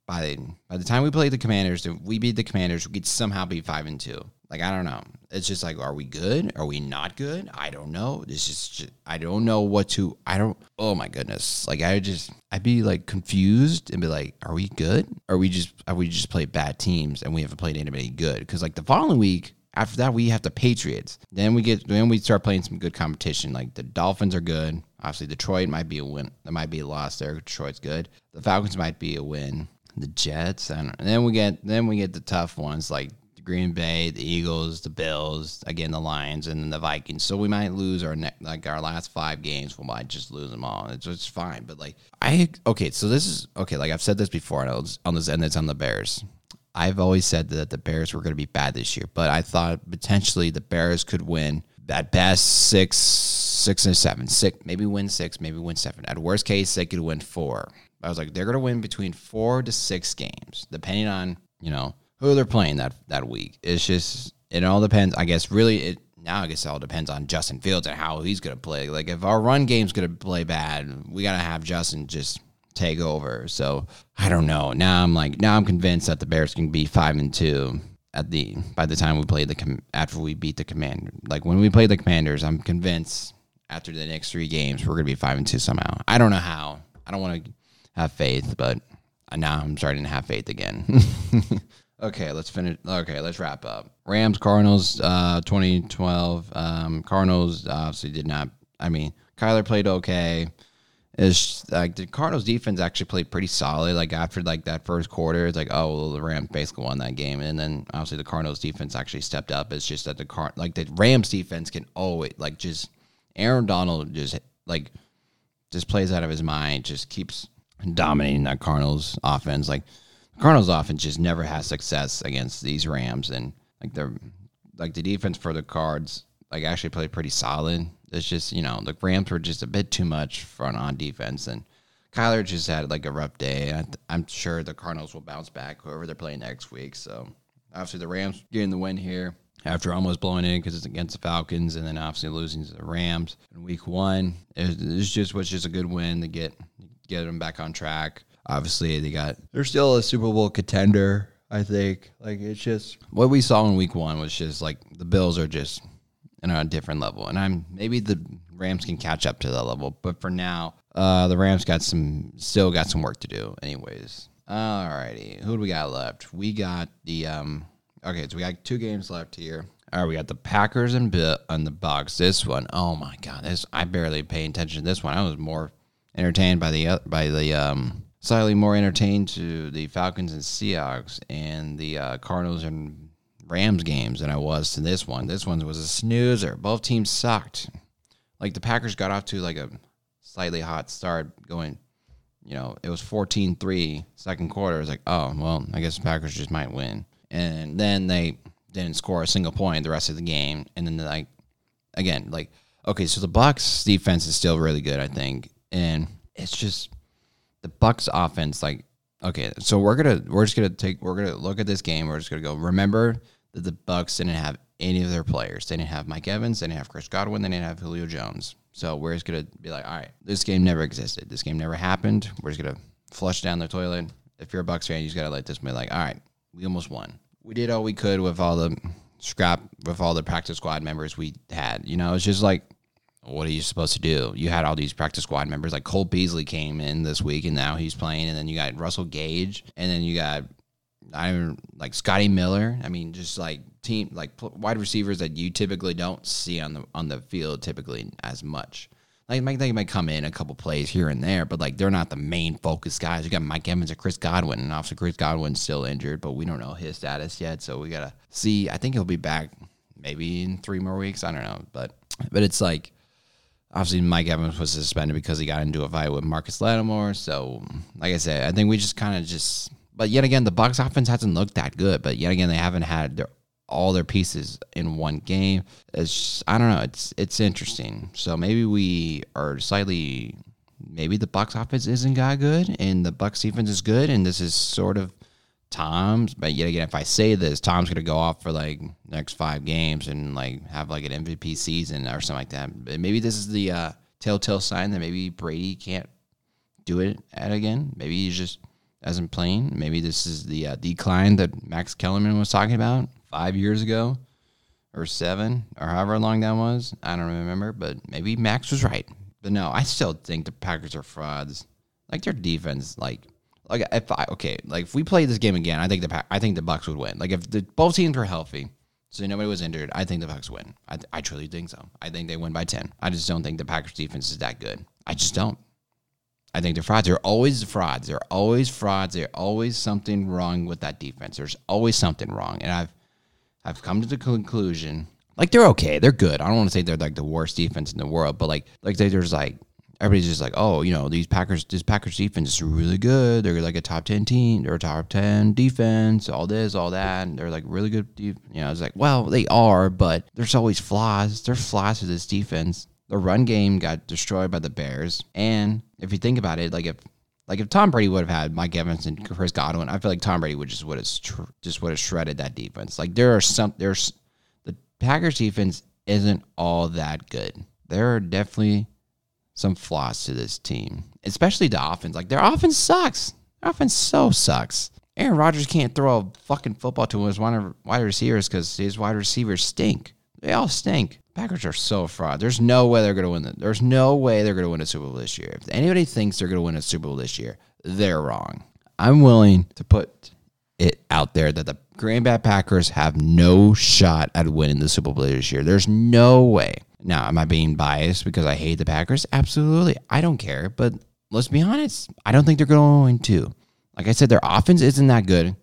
by, by the time we play the Commanders, if we beat the Commanders, we could somehow be five and two. Like I don't know. It's just like, are we good? Are we not good? I don't know. It's just, I don't know what to. I don't. Oh my goodness! Like I just, I'd be like confused and be like, are we good? Are we just, are we just play bad teams and we haven't played anybody good? Because like the following week, after that, we have the Patriots. Then we get, then we start playing some good competition. Like the Dolphins are good. Obviously, Detroit might be a win. That might be a loss there. Detroit's good. The Falcons might be a win. The Jets, and then we get, then we get the tough ones like Green Bay, the Eagles, the Bills, again the Lions, and then the Vikings. So we might lose our ne- like our last five games. We might just lose them all. It's just fine. But like I okay, so this is okay. Like I've said this before, and on this end, it's on the Bears. I've always said that the Bears were going to be bad this year, but I thought potentially the Bears could win at best six, six and seven, six maybe win six, maybe win seven. At worst case, they could win four. I was like, they're going to win between four to six games, depending on you know who they're playing that that week. It's just it all depends. I guess really it now I guess it all depends on Justin Fields and how he's gonna play. Like if our run game's gonna play bad, we gotta have Justin just take over. So I don't know. Now I'm like now I'm convinced that the Bears can be five and two at the by the time we play the after we beat the commander. Like when we play the Commanders, I'm convinced after the next three games we're gonna be five and two somehow. I don't know how. I don't want to have faith, but now I'm starting to have faith again. Okay, let's finish. Okay, let's wrap up. Rams, Cardinals, uh, 2012. Um, Cardinals obviously did not. I mean, Kyler played okay. Is like the Cardinals defense actually played pretty solid. Like after like that first quarter, it's like oh well, the Rams basically won that game, and then obviously the Cardinals defense actually stepped up. It's just that the car like the Rams defense can always like just Aaron Donald just like just plays out of his mind, just keeps dominating that Cardinals offense. Like Cardinals offense just never has success against these Rams, and like they're like the defense for the Cards like actually played pretty solid. It's just you know the Rams were just a bit too much an on defense, and Kyler just had like a rough day. I, I'm sure the Cardinals will bounce back whoever they're playing next week. So obviously the Rams getting the win here after almost blowing in because it's against the Falcons, and then obviously losing to the Rams in Week One. It's just was just a good win to get get them back on track. Obviously, they got they're still a Super Bowl contender. I think like it's just what we saw in Week One was just like the Bills are just on a different level, and I'm maybe the Rams can catch up to that level, but for now, uh, the Rams got some still got some work to do. Anyways, alrighty, who do we got left? We got the um. Okay, so we got two games left here. All right, we got the Packers and Bill on the box. This one, oh my god, this I barely pay attention to this one. I was more entertained by the by the um slightly more entertained to the Falcons and Seahawks and the uh, Cardinals and Rams games than I was to this one. This one was a snoozer. Both teams sucked. Like the Packers got off to like a slightly hot start going, you know, it was 14-3 second quarter. It was like, oh, well, I guess the Packers just might win. And then they didn't score a single point the rest of the game. And then like again, like okay, so the Bucs defense is still really good, I think. And it's just the Bucs offense, like okay, so we're gonna we're just gonna take we're gonna look at this game. We're just gonna go. Remember that the Bucs didn't have any of their players. They didn't have Mike Evans. They didn't have Chris Godwin. They didn't have Julio Jones. So we're just gonna be like, all right, this game never existed. This game never happened. We're just gonna flush down the toilet. If you're a Bucs fan, you just gotta let this be like, all right, we almost won. We did all we could with all the scrap with all the practice squad members we had. You know, it's just like what are you supposed to do? You had all these practice squad members, like Cole Beasley came in this week, and now he's playing. And then you got Russell Gage, and then you got I like Scotty Miller. I mean, just like team like wide receivers that you typically don't see on the on the field typically as much. Like they might come in a couple plays here and there, but like they're not the main focus guys. You got Mike Evans and Chris Godwin, and obviously Chris Godwin's still injured, but we don't know his status yet, so we gotta see. I think he'll be back maybe in three more weeks. I don't know, but but it's like obviously Mike Evans was suspended because he got into a fight with Marcus Lattimore. So, like I said, I think we just kind of just. But yet again, the Bucs offense hasn't looked that good. But yet again, they haven't had their all their pieces in one game. It's just, I don't know. It's it's interesting. So maybe we are slightly. Maybe the Bucs offense isn't that good, and the Bucs defense is good, and this is sort of Tom's, but yet again, if I say this, Tom's gonna go off for like next five games and like have like an MVP season or something like that. But maybe this is the uh, telltale sign that maybe Brady can't do it at again. Maybe he just hasn't playing. Maybe this is the uh, decline that Max Kellerman was talking about five years ago or seven or however long that was. I don't remember, but maybe Max was right. But no, I still think the Packers are frauds. Like their defense, like like if I okay, like if we play this game again, I think the I think the Bucs would win. Like if the both teams were healthy, so nobody was injured, I think the Bucs win. I, I truly think so. I think they win by ten. I just don't think the Packers defense is that good. I just don't. I think they're frauds. They're always frauds. They're always frauds. There's always something wrong with that defense. There's always something wrong, and I've I've come to the conclusion like they're okay. They're good. I don't want to say they're like the worst defense in the world, but like like there's like everybody's just like, oh, you know, these Packers, this Packers defense is really good. They're like a top ten team. They're a top ten defense. All this, all that. And they're like really good. You know, it's like, well, they are, but there's always flaws. There's flaws to this defense. The run game got destroyed by the Bears, and if you think about it, like if like if Tom Brady would have had Mike Evans and Chris Godwin, I feel like Tom Brady would just would have just would have shredded that defense. Like there are some there's the Packers defense isn't all that good. There are definitely some flaws to this team, especially the offense. Like their offense sucks. Their offense so sucks. Aaron Rodgers can't throw a fucking football to his wide receivers because his wide receivers stink. They all stink. Packers are so fraud. There's no way they're going to win. The, there's no way they're going to win a Super Bowl this year. If anybody thinks they're going to win a Super Bowl this year, they're wrong. I'm willing to put it out there that the Green Bay Packers have no shot at winning the Super Bowl this year. There's no way. Now, am I being biased because I hate the Packers? Absolutely. I don't care. But let's be honest. I don't think they're going to. Like I said, their offense isn't that good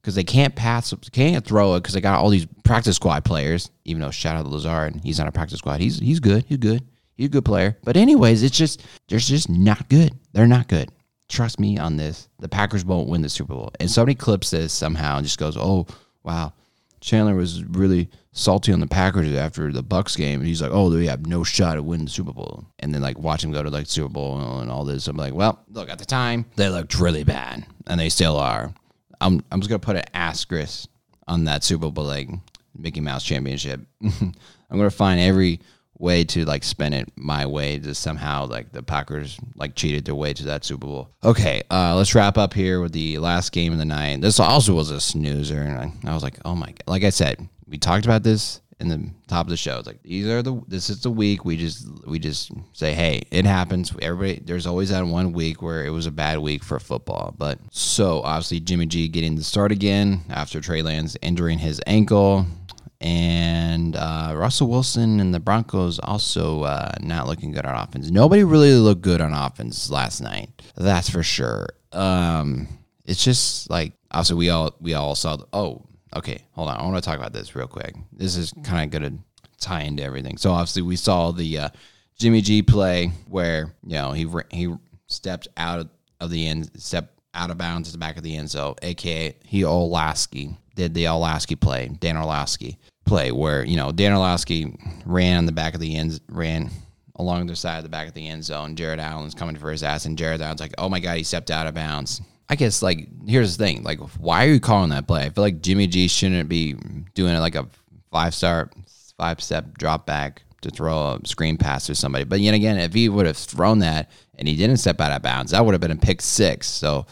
because they can't pass, can't throw it because they got all these practice squad players. Even though shout out to Lazard, he's not a practice squad. He's he's good. He's good. He's a good player. But anyways, it's just they're just not good. They're not good. Trust me on this. The Packers won't win the Super Bowl. And somebody clips this somehow and just goes, "Oh wow, Chandler was really salty on the Packers after the Bucs game. And he's like, "Oh, they have no shot at winning the Super Bowl." And then like watch him go to like Super Bowl and all this. I'm like, well, look at the time they looked really bad, and they still are. I'm I'm just gonna put an asterisk on that Super Bowl like Mickey Mouse championship. I'm gonna find every way to like spin it my way to somehow like the Packers like cheated their way to that Super Bowl. Okay, uh, let's wrap up here with the last game of the night. This also was a snoozer, and I, I was like, oh my god! Like I said, we talked about this in the top of the show. It's like these are the this is the week we just we just say, hey, it happens. Everybody, there's always that one week where it was a bad week for football. But so obviously Jimmy G getting the start again after Trey Lance injuring his ankle and uh, Russell Wilson and the Broncos also uh, not looking good on offense. Nobody really looked good on offense last night. That's for sure. Um, it's just like also we all we all saw. The, oh, okay, hold on. I want to talk about this real quick. This is kind of gonna tie into everything. So obviously we saw the uh, Jimmy G play where you know he he stepped out of the end, stepped out of bounds at the back of the end zone, aka he Olaski did the Olaski play, Dan Orlovsky play where you know Dan Orlovsky ran on the back of the end, ran along the side of the back of the end zone. Jared Allen's coming for his ass, and Jared Allen's like, "Oh my god, he stepped out of bounds." I guess like here's the thing, like why are you calling that play? I feel like Jimmy G shouldn't be doing it like a five star, five step drop back to throw a screen pass to somebody. But yet again, if he would have thrown that and he didn't step out of bounds, that would have been a pick six. So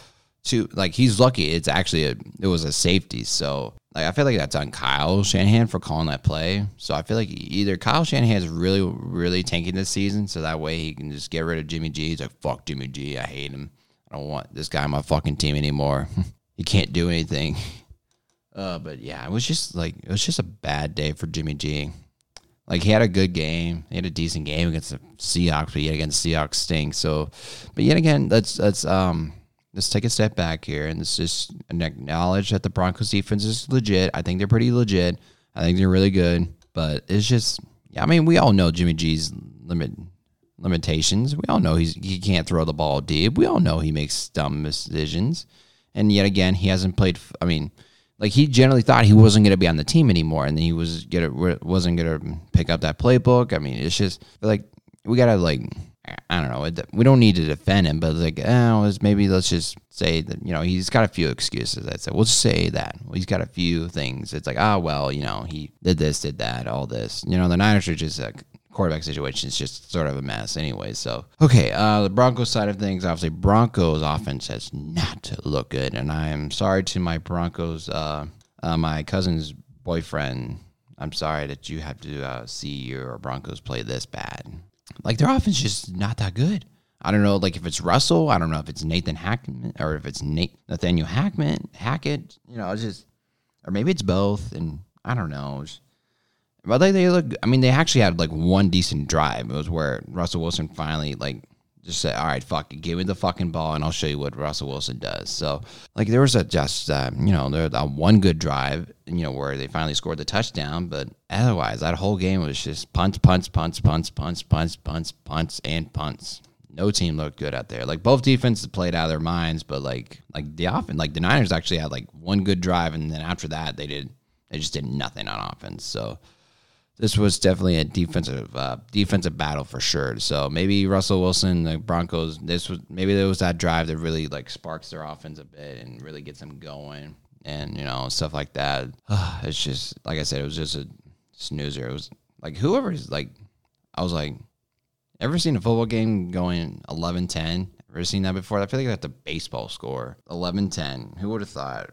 to like he's lucky it's actually a it was a safety. So like I feel like that's on Kyle Shanahan for calling that play. So I feel like either Kyle Shanahan is really really tanking this season, so that way he can just get rid of Jimmy G. He's like fuck Jimmy G. I hate him. I don't want this guy on my fucking team anymore. he can't do anything. Uh, but yeah, it was just like it was just a bad day for Jimmy G. Like he had a good game, he had a decent game against the Seahawks, but yet again Seahawks stink. So, but yet again, let's let's um let's take a step back here and let's just acknowledge that the Broncos defense is legit. I think they're pretty legit. I think they're really good, but it's just, yeah. I mean, we all know Jimmy G's limit limitations. We all know he's he can't throw the ball deep. We all know he makes dumb decisions, and yet again, he hasn't played. I mean, like he generally thought he wasn't going to be on the team anymore, and then he was gonna wasn't going to pick up that playbook. I mean, it's just like we gotta like I don't know. We don't need to defend him, but like, oh, maybe let's just say that you know he's got a few excuses. I said, we'll just say that well, he's got a few things. It's like, oh well, you know, he did this, did that, all this. You know, the Niners are just a quarterback situation is just sort of a mess, anyway. So okay, uh, the Broncos side of things, obviously, Broncos offense has not looked good, and I am sorry to my Broncos, uh, uh, my cousin's boyfriend. I'm sorry that you have to uh, see your Broncos play this bad. Like their offense just not that good. I don't know, like if it's Russell, I don't know if it's Nathan Hackman or if it's Nate Nathaniel Hackman, Hackett. You know, it's just, or maybe it's both, and I don't know. but like they look, I mean, they actually had like one decent drive. It was where Russell Wilson finally like just say, all right, fuck give me the fucking ball and I'll show you what Russell Wilson does. So, like, there was a just, uh, you know, there was one good drive, you know, where they finally scored the touchdown, but otherwise, that whole game was just punts, punts, punts, punts, punts, punts, punts, punts, and punts. No team looked good out there. Like both defenses played out of their minds, but like like the offense, like the Niners actually had like one good drive, and then after that they did they just did nothing on offense. So this was definitely a defensive uh, defensive battle for sure. So maybe Russell Wilson, the Broncos, this was maybe there was that drive that really like sparks their offense a bit and really gets them going, and you know stuff like that. it's just like I said, it was just a snoozer. It was like whoever's like, I was like, ever seen a football game going 11-10? Ever seen that before? I feel like that's a baseball score. 11-10. Who would have thought?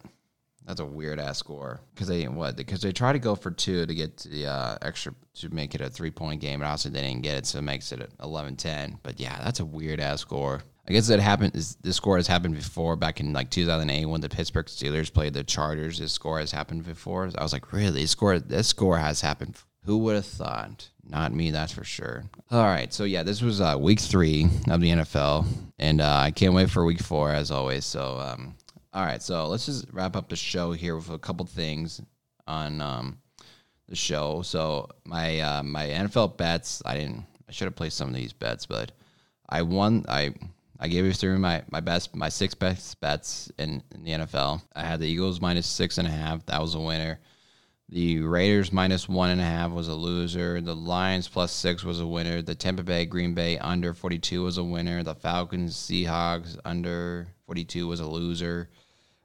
That's a weird ass score because they what because they try to go for two to get the uh, extra to make it a three point game, but obviously they didn't get it, so it makes it 11-10. But yeah, that's a weird ass score. I guess that happened. This score has happened before back in like 2008 when the Pittsburgh Steelers played the Chargers. This score has happened before. I was like, really? This score? This score has happened. Who would have thought? Not me, that's for sure. All right, so yeah, this was uh, week three of the NFL, and uh, I can't wait for week four as always. So um, all right, so let's just wrap up the show here with a couple things on um, the show. So my uh, my NFL bets, I didn't. I should have placed some of these bets, but I won. I I gave you through my my best my six best bets in, in the NFL. I had the Eagles minus six and a half. That was a winner. The Raiders minus one and a half was a loser. The Lions plus six was a winner. The Tampa Bay Green Bay under 42 was a winner. The Falcons Seahawks under 42 was a loser.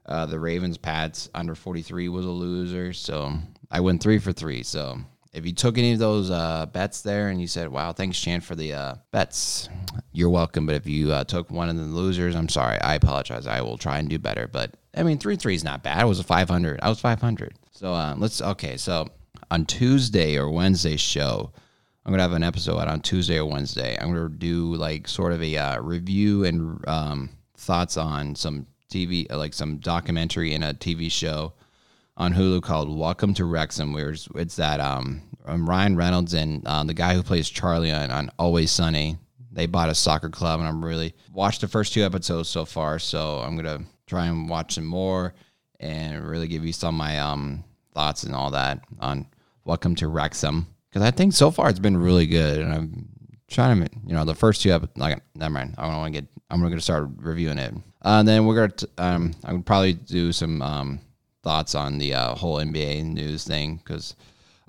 Uh, the Ravens Pats under 43 was a loser. So I went three for three. So if you took any of those uh, bets there and you said, wow, thanks, Chan, for the uh, bets, you're welcome. But if you uh, took one of the losers, I'm sorry. I apologize. I will try and do better. But I mean, 3 3 is not bad. I was a 500. I was 500. So uh, let's, okay. So on Tuesday or Wednesday show, I'm gonna have an episode out on Tuesday or Wednesday. I'm gonna do like sort of a uh, review and um, thoughts on some TV, like some documentary and a TV show on Hulu called Welcome to Wrexham, where it's, it's that um, um, Ryan Reynolds and uh, the guy who plays Charlie on, on Always Sunny. They bought a soccer club, and I'm really watched the first two episodes so far. So I'm gonna try and watch some more and really give you some of my um, thoughts and all that on Welcome to Wrexham because I think so far it's been really good, and I'm trying to you know the first two episodes. Like never mind, I don't want to get. I'm gonna start reviewing it, uh, and then we're gonna. T- um, I would probably do some um, thoughts on the uh, whole NBA news thing because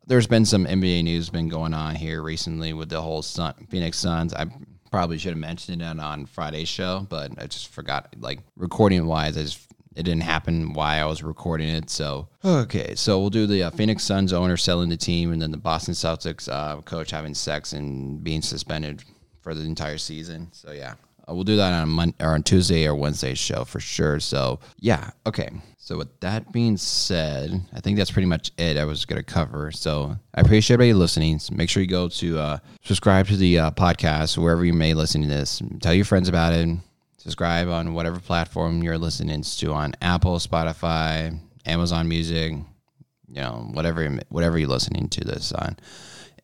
there's been some NBA news been going on here recently with the whole Sun, Phoenix Suns. I probably should have mentioned it on Friday's show, but I just forgot. Like recording wise, I just it didn't happen while I was recording it. So okay, so we'll do the uh, Phoenix Suns owner selling the team, and then the Boston Celtics uh, coach having sex and being suspended for the entire season. So yeah, we'll do that on Monday or on Tuesday or Wednesday's show for sure. So yeah, okay. So with that being said, I think that's pretty much it. I was gonna cover. So I appreciate everybody listening. So make sure you go to uh, subscribe to the uh, podcast wherever you may listen to this. Tell your friends about it. Subscribe on whatever platform you're listening to on Apple, Spotify, Amazon Music, you know, whatever whatever you're listening to this on.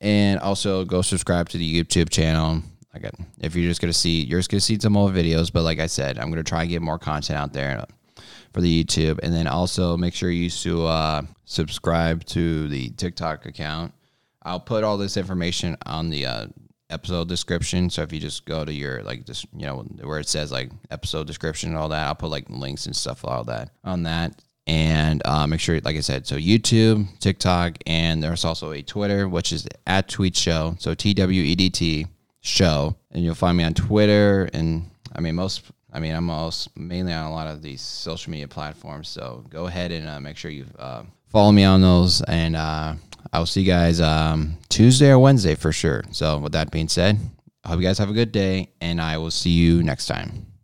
And also go subscribe to the YouTube channel. Again, if you're just gonna see, you're just gonna see some more videos. But like I said, I'm gonna try and get more content out there for the YouTube, and then also make sure you to uh, subscribe to the TikTok account. I'll put all this information on the uh, episode description. So if you just go to your like just you know where it says like episode description and all that, I'll put like links and stuff all that on that. And uh, make sure, like I said, so YouTube, TikTok, and there's also a Twitter, which is at Twedt Show. So T W E D T Show, and you'll find me on Twitter. And I mean most, I mean I'm also mainly on a lot of these social media platforms. So go ahead and uh, make sure you uh, follow me on those and. Uh, I'll see you guys um, Tuesday or Wednesday for sure. So, with that being said, I hope you guys have a good day, and I will see you next time.